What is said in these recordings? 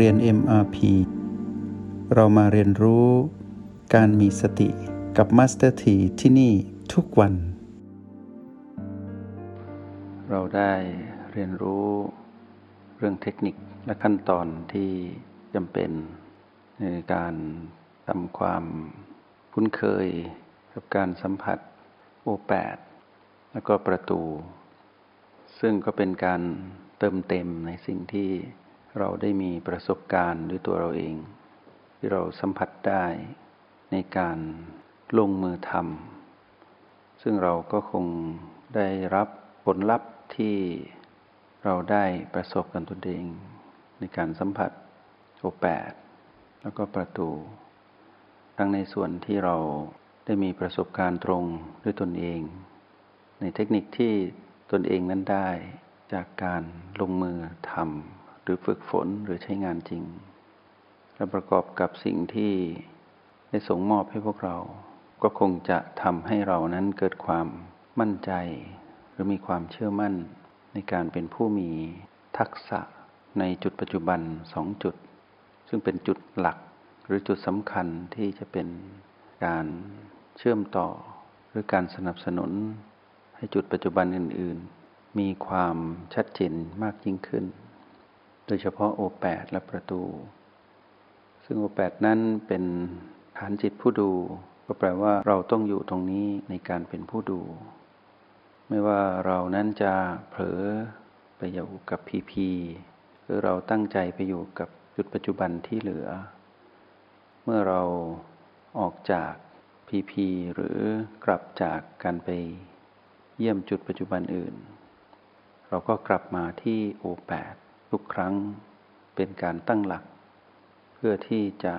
เรียน MRP เรามาเรียนรู้การมีสติกับ Master T ที่ที่นี่ทุกวัน เราได้เรียนรู้เรื่องเทคนิคและขั้นตอนที่จำเป็นในการทำความคุ้นเคยกับการสัมผัสโอแปดแล้วก็ประตู ซึ่งก็เป็นการเติมเต็มในสิ่งที่ เราได้มีประสบการณ์ด้วยตัวเราเอง ที่เราสัมผัสได้ในการลงมือทำซึ่งเราก็คงได้รับผลลัพธ์ที่เราได้ประสบกันตนเองในการสัมผัสโอแปดแล้วก็ประตู ทั้งในส่วนที่เราได้มีประสบการณ์ตรงด้วยตนเอง ในเทคนิคที่ตนเองนั้นได้จากการลงมือทำ หรือฝึกฝนหรือใช้งานจริง และประกอบกับสิ่งที่ได้ส่งมอบให้พวกเรา ก็คงจะทำให้เรานั้นเกิดความมั่นใจ หรือมีความเชื่อมั่นในการเป็นผู้มีทักษะในจุดปัจจุบันสองจุด ซึ่งเป็นจุดหลักหรือจุดสำคัญที่จะเป็นการเชื่อมต่อ หรือการสนับสนุน ให้จุดปัจจุบันอื่น ๆ มีความชัดเจนมากยิ่งขึ้น โดยเฉพาะโอแปดและประตู ซึ่งโอแปดนั้นเป็นฐานจิตผู้ดู ก็แปลว่าเราต้องอยู่ตรงนี้ในการเป็นผู้ดู ไม่ว่าเรานั้นจะเผลอไปอยู่กับพีพีหรือเราตั้งใจไปอยู่กับจุดปัจจุบันที่เหลือ เมื่อเราออกจากพีพีหรือกลับจากการไปเยี่ยมจุดปัจจุบันอื่น เราก็กลับมาที่โอแปด ทุกครั้งเป็นการตั้งหลัก เพื่อที่จะ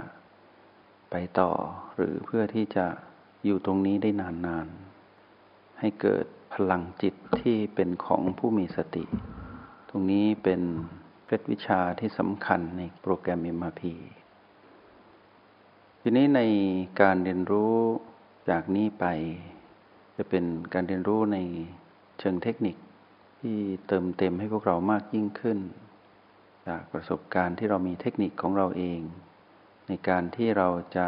ไปต่อหรือเพื่อที่จะอยู่ตรงนี้ได้นานๆ ให้เกิดพลังจิตที่เป็นของผู้มีสติ ตรงนี้เป็นเคล็ดวิชาที่สำคัญในโปรแกรม MRP ทีนี้ในการเรียนรู้จากนี้ไป จะเป็นการเรียนรู้ในเชิงเทคนิคที่เติมเต็มให้พวกเรามากยิ่งขึ้น จากประสบการณ์ที่เรามีเทคนิคของเราเอง ในการที่เราจะ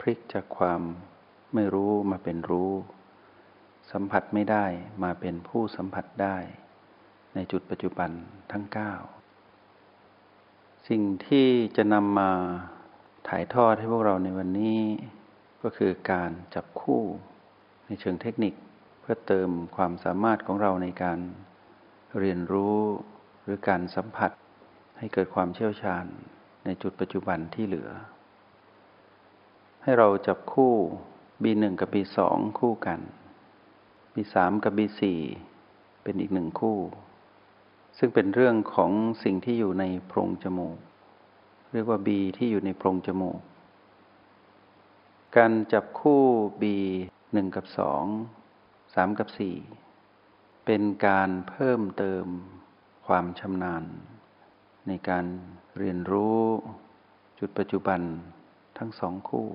พลิกจากความไม่รู้มาเป็นรู้ สัมผัสไม่ได้มาเป็นผู้สัมผัสได้ ในจุดปัจจุบันทั้ง 9 สิ่งที่จะนำมาถ่ายทอดให้พวกเราในวันนี้ ก็คือการจับคู่ในเชิงเทคนิคเพื่อเติมความสามารถของเราในการเรียนรู้หรือการสัมผัส ให้เกิดความเชี่ยวชาญในจุดปัจจุบันที่เหลือ ให้เราจับคู่ B1 กับ B2 คู่กัน B3 กับ B4 เป็นอีกหนึ่งคู่ ซึ่งเป็นเรื่องของสิ่งที่อยู่ในโพรงจมูก เรียกว่า B ที่อยู่ในโพรงจมูก การจับคู่ B 1 กับ 2 3 กับ 4 เป็นการเพิ่มเติมความชำนาญ ในการเรียนรู้จุดปัจจุบันทั้งสองคู่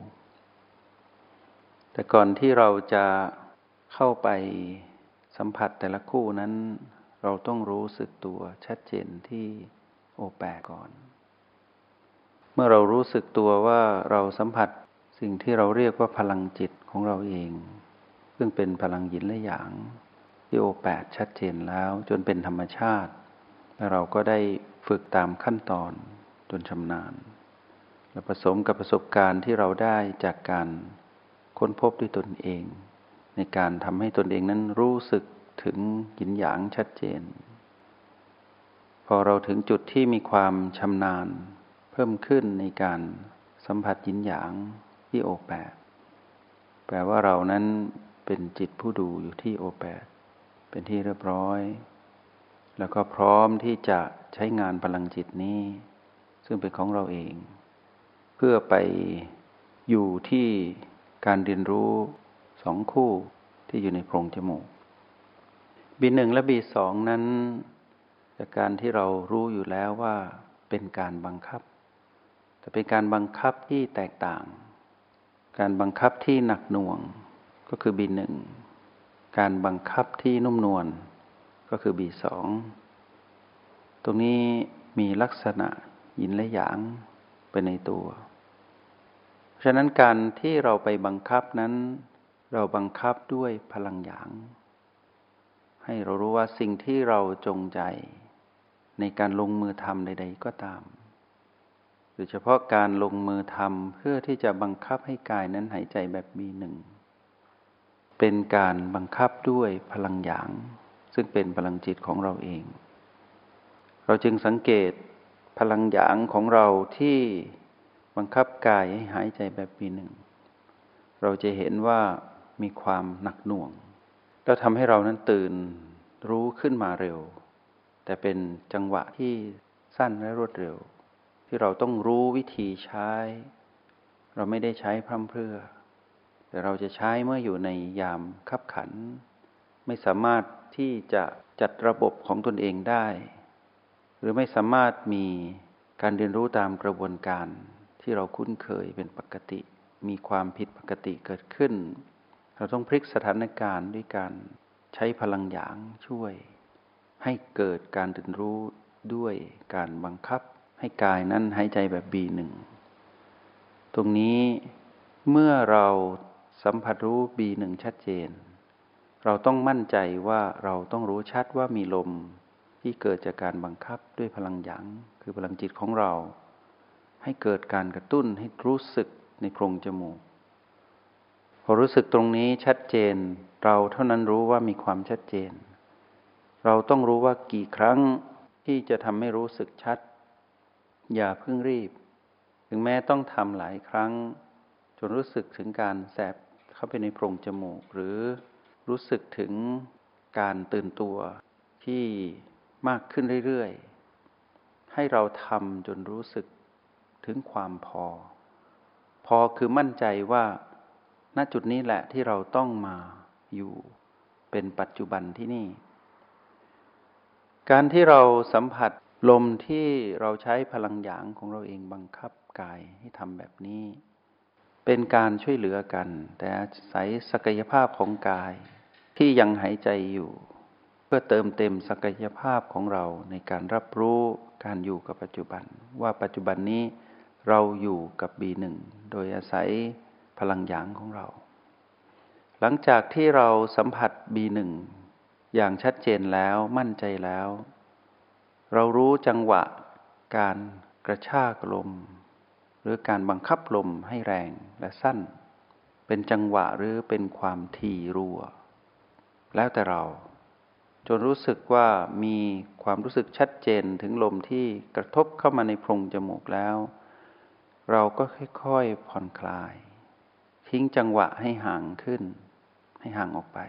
แต่ก่อนที่เราจะเข้าไปสัมผัสแต่ละคู่นั้น เราต้องรู้สึกตัวชัดเจนที่โอแปก่อน เมื่อเรารู้สึกตัวว่าเราสัมผัสสิ่งที่เราเรียกว่าพลังจิตของเราเอง ซึ่งเป็นพลังยินและหยางที่โอแปดชัดเจนแล้วจนเป็นธรรมชาติ และเราก็ได้ ฝึกตามขั้นตอนจนชำนาญ และผสมกับประสบการณ์ที่เราได้จากการค้นพบด้วยตนเอง ในการทำให้ตนเองนั้นรู้สึกถึงยินหยางชัดเจน พอเราถึงจุดที่มีความชำนาญ เพิ่มขึ้นในการสัมผัสยินหยางที่โอแปดแปลว่าเรานั้นเป็นจิตผู้ดูอยู่ที่โอแปดเป็นที่เรียบร้อย แล้วก็พร้อมที่จะใช้งานพลังจิตนี้ ซึ่งเป็นของเราเอง เพื่อไปอยู่ที่การเรียนรู้สองคู่ที่อยู่ในโพรงจมูกบีหนึ่งและบีสองนั้น จากการที่เรารู้อยู่แล้วว่าเป็นการบังคับ แต่เป็นการบังคับที่แตกต่าง การบังคับที่หนักหน่วงก็คือบีหนึ่งการบังคับที่นุ่มนวล ก็คือบีสองตรงนี้มีลักษณะหยินและหยางไปในตัว ฉะนั้นการที่เราไปบังคับนั้น เราบังคับด้วยพลังหยาง ให้เรารู้ว่าสิ่งที่เราจงใจ ในการลงมือทำใด ๆ ก็ตาม โดยเฉพาะการลงมือทำเพื่อที่จะบังคับให้กายนั้นหายใจแบบมีหนึ่ง เป็นการบังคับด้วยพลังหยาง ซึ่งเป็นพลังจิตของเราเอง เราจึงสังเกตพลังหยางของเราที่บังคับกายให้หายใจแบบมีหนึ่ง เราจะเห็นว่ามีความหนักหน่วง แล้วทำให้เรานั้นตื่นรู้ขึ้นมาเร็ว แต่เป็นจังหวะที่สั้นและรวดเร็ว ที่เราต้องรู้วิธีใช้ เราไม่ได้ใช้พร่ำเพรื่อ แต่เราจะใช้เมื่ออยู่ในยามขับขัน ไม่สามารถ ที่จะจัดระบบของตนเองได้ หรือไม่สามารถมีการเรียนรู้ตามกระบวนการที่เราคุ้นเคยเป็นปกติ มีความผิดปกติเกิดขึ้น เราต้องพลิกสถานการณ์ด้วยการใช้พลังหยางช่วย ให้เกิดการเรียนรู้ด้วยการบังคับ ให้กายนั้นหายใจแบบบีหนึ่งตรงนี้เมื่อเราสัมผัสรู้บีหนึ่งชัดเจน เราต้องมั่นใจว่าเราต้องรู้ชัดว่ามีลมที่เกิดจากการบังคับด้วยพลังหยางคือพลังจิตของเรา ให้เกิดการกระตุ้นให้รู้สึกในโพรงจมูก พอรู้สึกตรงนี้ชัดเจน เราเท่านั้นรู้ว่ามีความชัดเจน เราต้องรู้ว่ากี่ครั้งที่จะทำให้รู้สึกชัด อย่าเพิ่งรีบ ถึงแม้ต้องทำหลายครั้ง จนรู้สึกถึงการแสบเข้าไปในโพรงจมูกหรือ รู้สึกถึงการตื่นตัวที่มากขึ้นเรื่อยๆ ให้เราทำจนรู้สึกถึงความพอ พอคือมั่นใจว่า ณจุดนี้แหละที่เราต้องมาอยู่เป็นปัจจุบันที่นี่ การที่เราสัมผัสลมที่เราใช้พลังหยางของเราเองบังคับกายให้ทำแบบนี้ เป็นการช่วยเหลือกัน แต่อาศัยศักยภาพของกาย ที่ยังหายใจอยู่ เพื่อเติมเต็มศักยภาพของเราในการรับรู้การอยู่กับปัจจุบัน ว่าปัจจุบันนี้เราอยู่กับบีหนึ่งโดยอาศัยพลังหยางของเรา หลังจากที่เราสัมผัสบีหนึ่งอย่างชัดเจนแล้วมั่นใจแล้ว เรารู้จังหวะการกระชากลม หรือการบังคับลมให้แรงและสั้น เป็นจังหวะหรือเป็นความทีรัว แล้วแต่เรา จนรู้สึกว่ามีความรู้สึกชัดเจนถึงลมที่กระทบเข้ามาในโพรงจมูกแล้ว เราก็ค่อยๆผ่อนคลาย ทิ้งจังหวะให้ห่างขึ้น ให้ห่างออกไป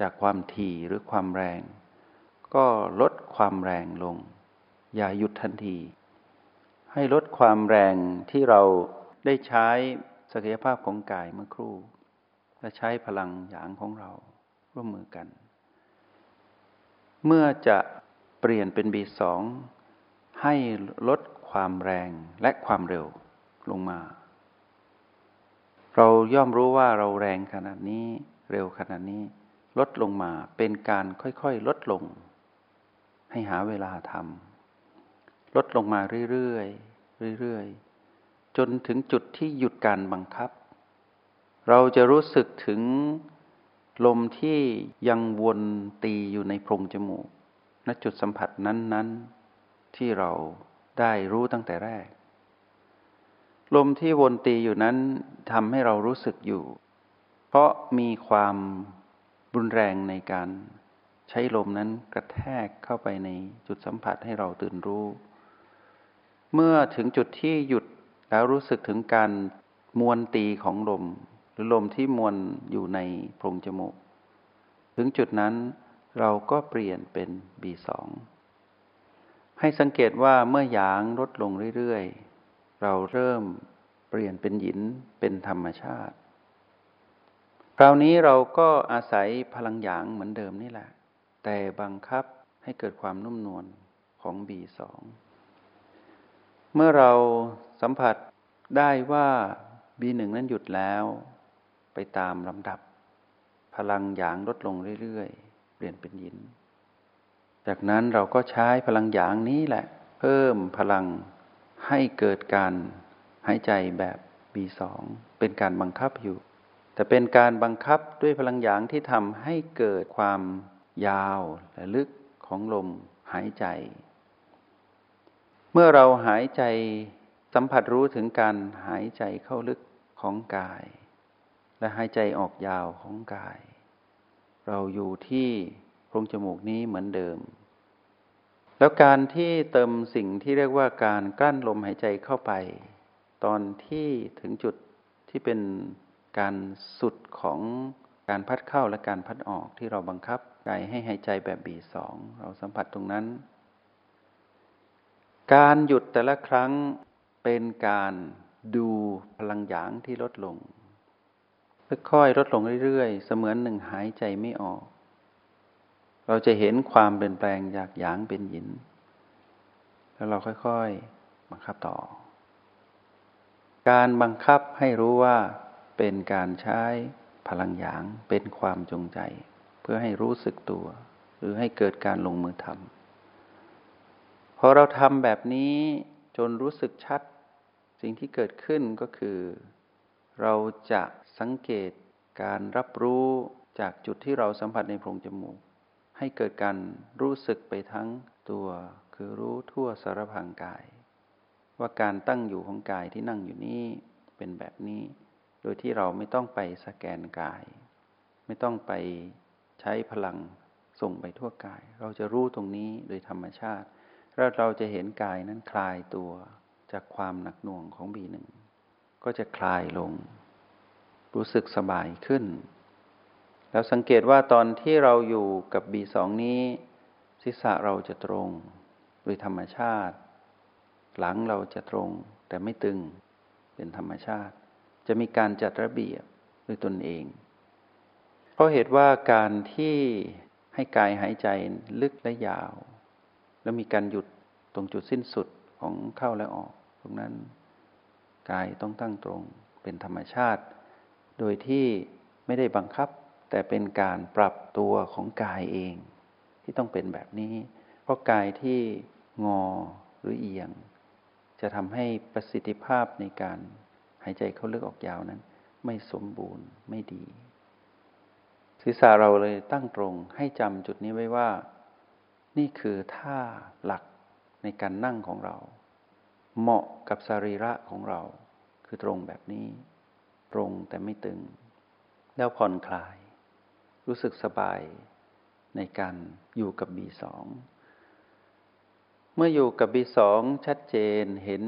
จากความถี่หรือความแรง ก็ลดความแรงลง อย่าหยุดทันที ให้ลดความแรงที่เราได้ใช้ศักยภาพของกายเมื่อครู่ และใช้พลังหยางของเรา ร่วมมือกัน เมื่อจะเปลี่ยนเป็นบีสองให้ลดความแรงและความเร็วลงมา เราย่อมรู้ว่าเราแรงขนาดนี้เร็วขนาดนี้ ลดลงมาเป็นการค่อยๆ ลดลง ให้หาเวลาทำลดลงมาเรื่อยๆเรื่อยๆ จนถึงจุดที่หยุดการบังคับ เราจะรู้สึกถึง ลมที่ยังวนตีอยู่ในโพรงจมูก ณ จุดสัมผัสนั้น ๆ ที่เราได้รู้ตั้งแต่แรก ลมที่วนตีอยู่นั้นทำให้เรารู้สึกอยู่ เพราะมีความรุนแรงในการใช้ลมนั้นกระแทกเข้าไปในจุดสัมผัสให้เราตื่นรู้ เมื่อถึงจุดที่หยุดแล้วรู้สึกถึงการมวนตีของลม รือลมที่มวนอยู่ในโพรงจมูก ถึงจุดนั้นเราก็เปลี่ยนเป็น B2 ให้สังเกตว่าเมื่อหยางลดลงเรื่อยๆ เราเริ่มเปลี่ยนเป็นหยินเป็นธรรมชาติ คราวนี้เราก็อาศัยพลังหยางเหมือนเดิมนี่แหละ แต่บังคับให้เกิดความนุ่มนวลของ B2 เมื่อเราสัมผัสได้ว่า B1 นั้นหยุดแล้ว ไปตามลำดับ พลังหยางลดลงเรื่อยๆ เปลี่ยนเป็นยิน จากนั้นเราก็ใช้พลังหยางนี้แหละ เพิ่มพลังให้เกิดการหายใจแบบ B2 เป็นการบังคับอยู่ แต่เป็นการบังคับด้วยพลังหยางที่ทำให้เกิดความยาวและลึกของลมหายใจ เมื่อเราหายใจสัมผัสรู้ถึงการหายใจเข้าลึกของกาย และหายใจออกยาวของกาย เราอยู่ที่โพรงจมูกนี้เหมือนเดิม แล้วการที่เติมสิ่งที่เรียกว่าการกลั้นลมหายใจเข้าไป ตอนที่ถึงจุดที่เป็นการสุดของการพัดเข้าและการพัดออกที่เราบังคับกายให้หายใจแบบบีสองเราสัมผัสตรงนั้น การหยุดแต่ละครั้งเป็นการดูพลังหยางที่ลดลง ค่อยๆลดลงเรื่อยๆ เสมือนหนึ่งหายใจไม่ออก เราจะเห็นความเปลี่ยนแปลงจากหยางเป็นหยิน แล้วเราค่อยๆบังคับต่อ การบังคับให้รู้ว่าเป็นการใช้พลังหยางเป็นความจงใจ เพื่อให้รู้สึกตัว หรือให้เกิดการลงมือทำพอเราทำแบบนี้จนรู้สึกชัด สิ่งที่เกิดขึ้นก็คือ เราจะ สังเกตการรับรู้จากจุดที่เราสัมผัสในโพรงจมูก ให้เกิดการรู้สึกไปทั้งตัวคือรู้ทั่วสารพางกาย ว่าการตั้งอยู่ของกายที่นั่งอยู่นี้เป็นแบบนี้ โดยที่เราไม่ต้องไปสแกนกาย ไม่ต้องไปใช้พลังส่งไปทั่วกาย เราจะรู้ตรงนี้โดยธรรมชาติแล้วเราจะเห็นกายนั้นคลายตัวจากความหนักหน่วงของบีหนึ่งก็จะคลายลง รู้สึกสบายขึ้น แล้วสังเกตว่าตอนที่เราอยู่กับบีสองนี้ศีรษะเราจะตรง โดยธรรมชาติ หลังเราจะตรง แต่ไม่ตึงเป็นธรรมชาติ จะมีการจัดระเบียบด้วยตนเอง เพราะเหตุว่าการที่ให้กายหายใจลึกและยาว แล้วมีการหยุดตรงจุดสิ้นสุดของเข้าและออก ตรงนั้น กายต้องตั้งตรงเป็นธรรมชาติ โดยที่ไม่ได้บังคับ แต่เป็นการปรับตัวของกายเอง ที่ต้องเป็นแบบนี้ เพราะกายที่งอหรือเอียง จะทำให้ประสิทธิภาพในการหายใจเข้าลึกออกยาวนั้น ไม่สมบูรณ์ไม่ดี ศีรษะเราเลยตั้งตรงให้จำจุดนี้ไว้ว่า นี่คือท่าหลักในการนั่งของเรา เหมาะกับสรีระของเรา คือตรงแบบนี้ ตรงแต่ไม่ตึง แล้วผ่อนคลาย รู้สึกสบายในการอยู่กับบีสองเมื่ออยู่กับบีสองชัดเจนเห็น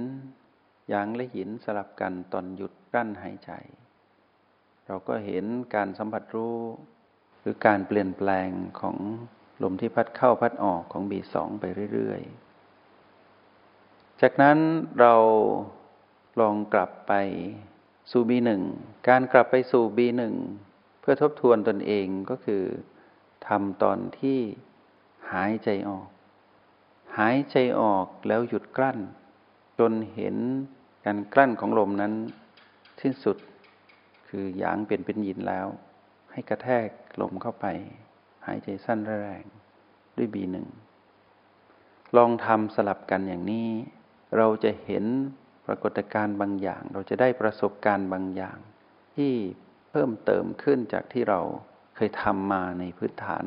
ยางและหินสลับกันตอนหยุดกั้นหายใจ เราก็เห็นการสัมผัสรู้หรือการเปลี่ยนแปลงของลมที่พัดเข้าพัดออกของบีสองไปเรื่อยๆ จากนั้นเราลองกลับไป สู่บีหนึ่งการกลับไปสู่บีหนึ่งเพื่อทบทวนตนเองก็คือทำตอนที่หายใจออก หายใจออกแล้วหยุดกลั้น จนเห็นการกลั้นของลมนั้นสิ้นสุด คือหยางเปลี่ยนเป็นหยินแล้ว ให้กระแทกลมเข้าไป หายใจสั้นแรงด้วยบีหนึ่งลองทำสลับกันอย่างนี้ เราจะเห็น ปรากฏการณ์บางอย่าง เราจะได้ประสบการณ์บางอย่าง ที่เพิ่มเติมขึ้นจากที่เราเคยทำมาในพื้นฐาน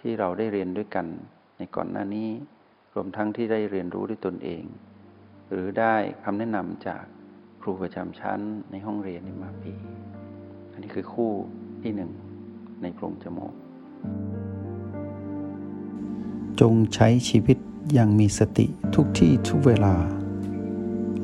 ที่เราได้เรียนด้วยกันในก่อนหน้านี้ รวมทั้งที่ได้เรียนรู้ด้วยตนเอง หรือได้คำแนะนำจากครูประจำชั้นในห้องเรียนในมาปี อันนี้คือคู่ที่หนึ่งในโพรงจมูก จงใช้ชีวิตอย่างมีสติทุกที่ทุกเวลา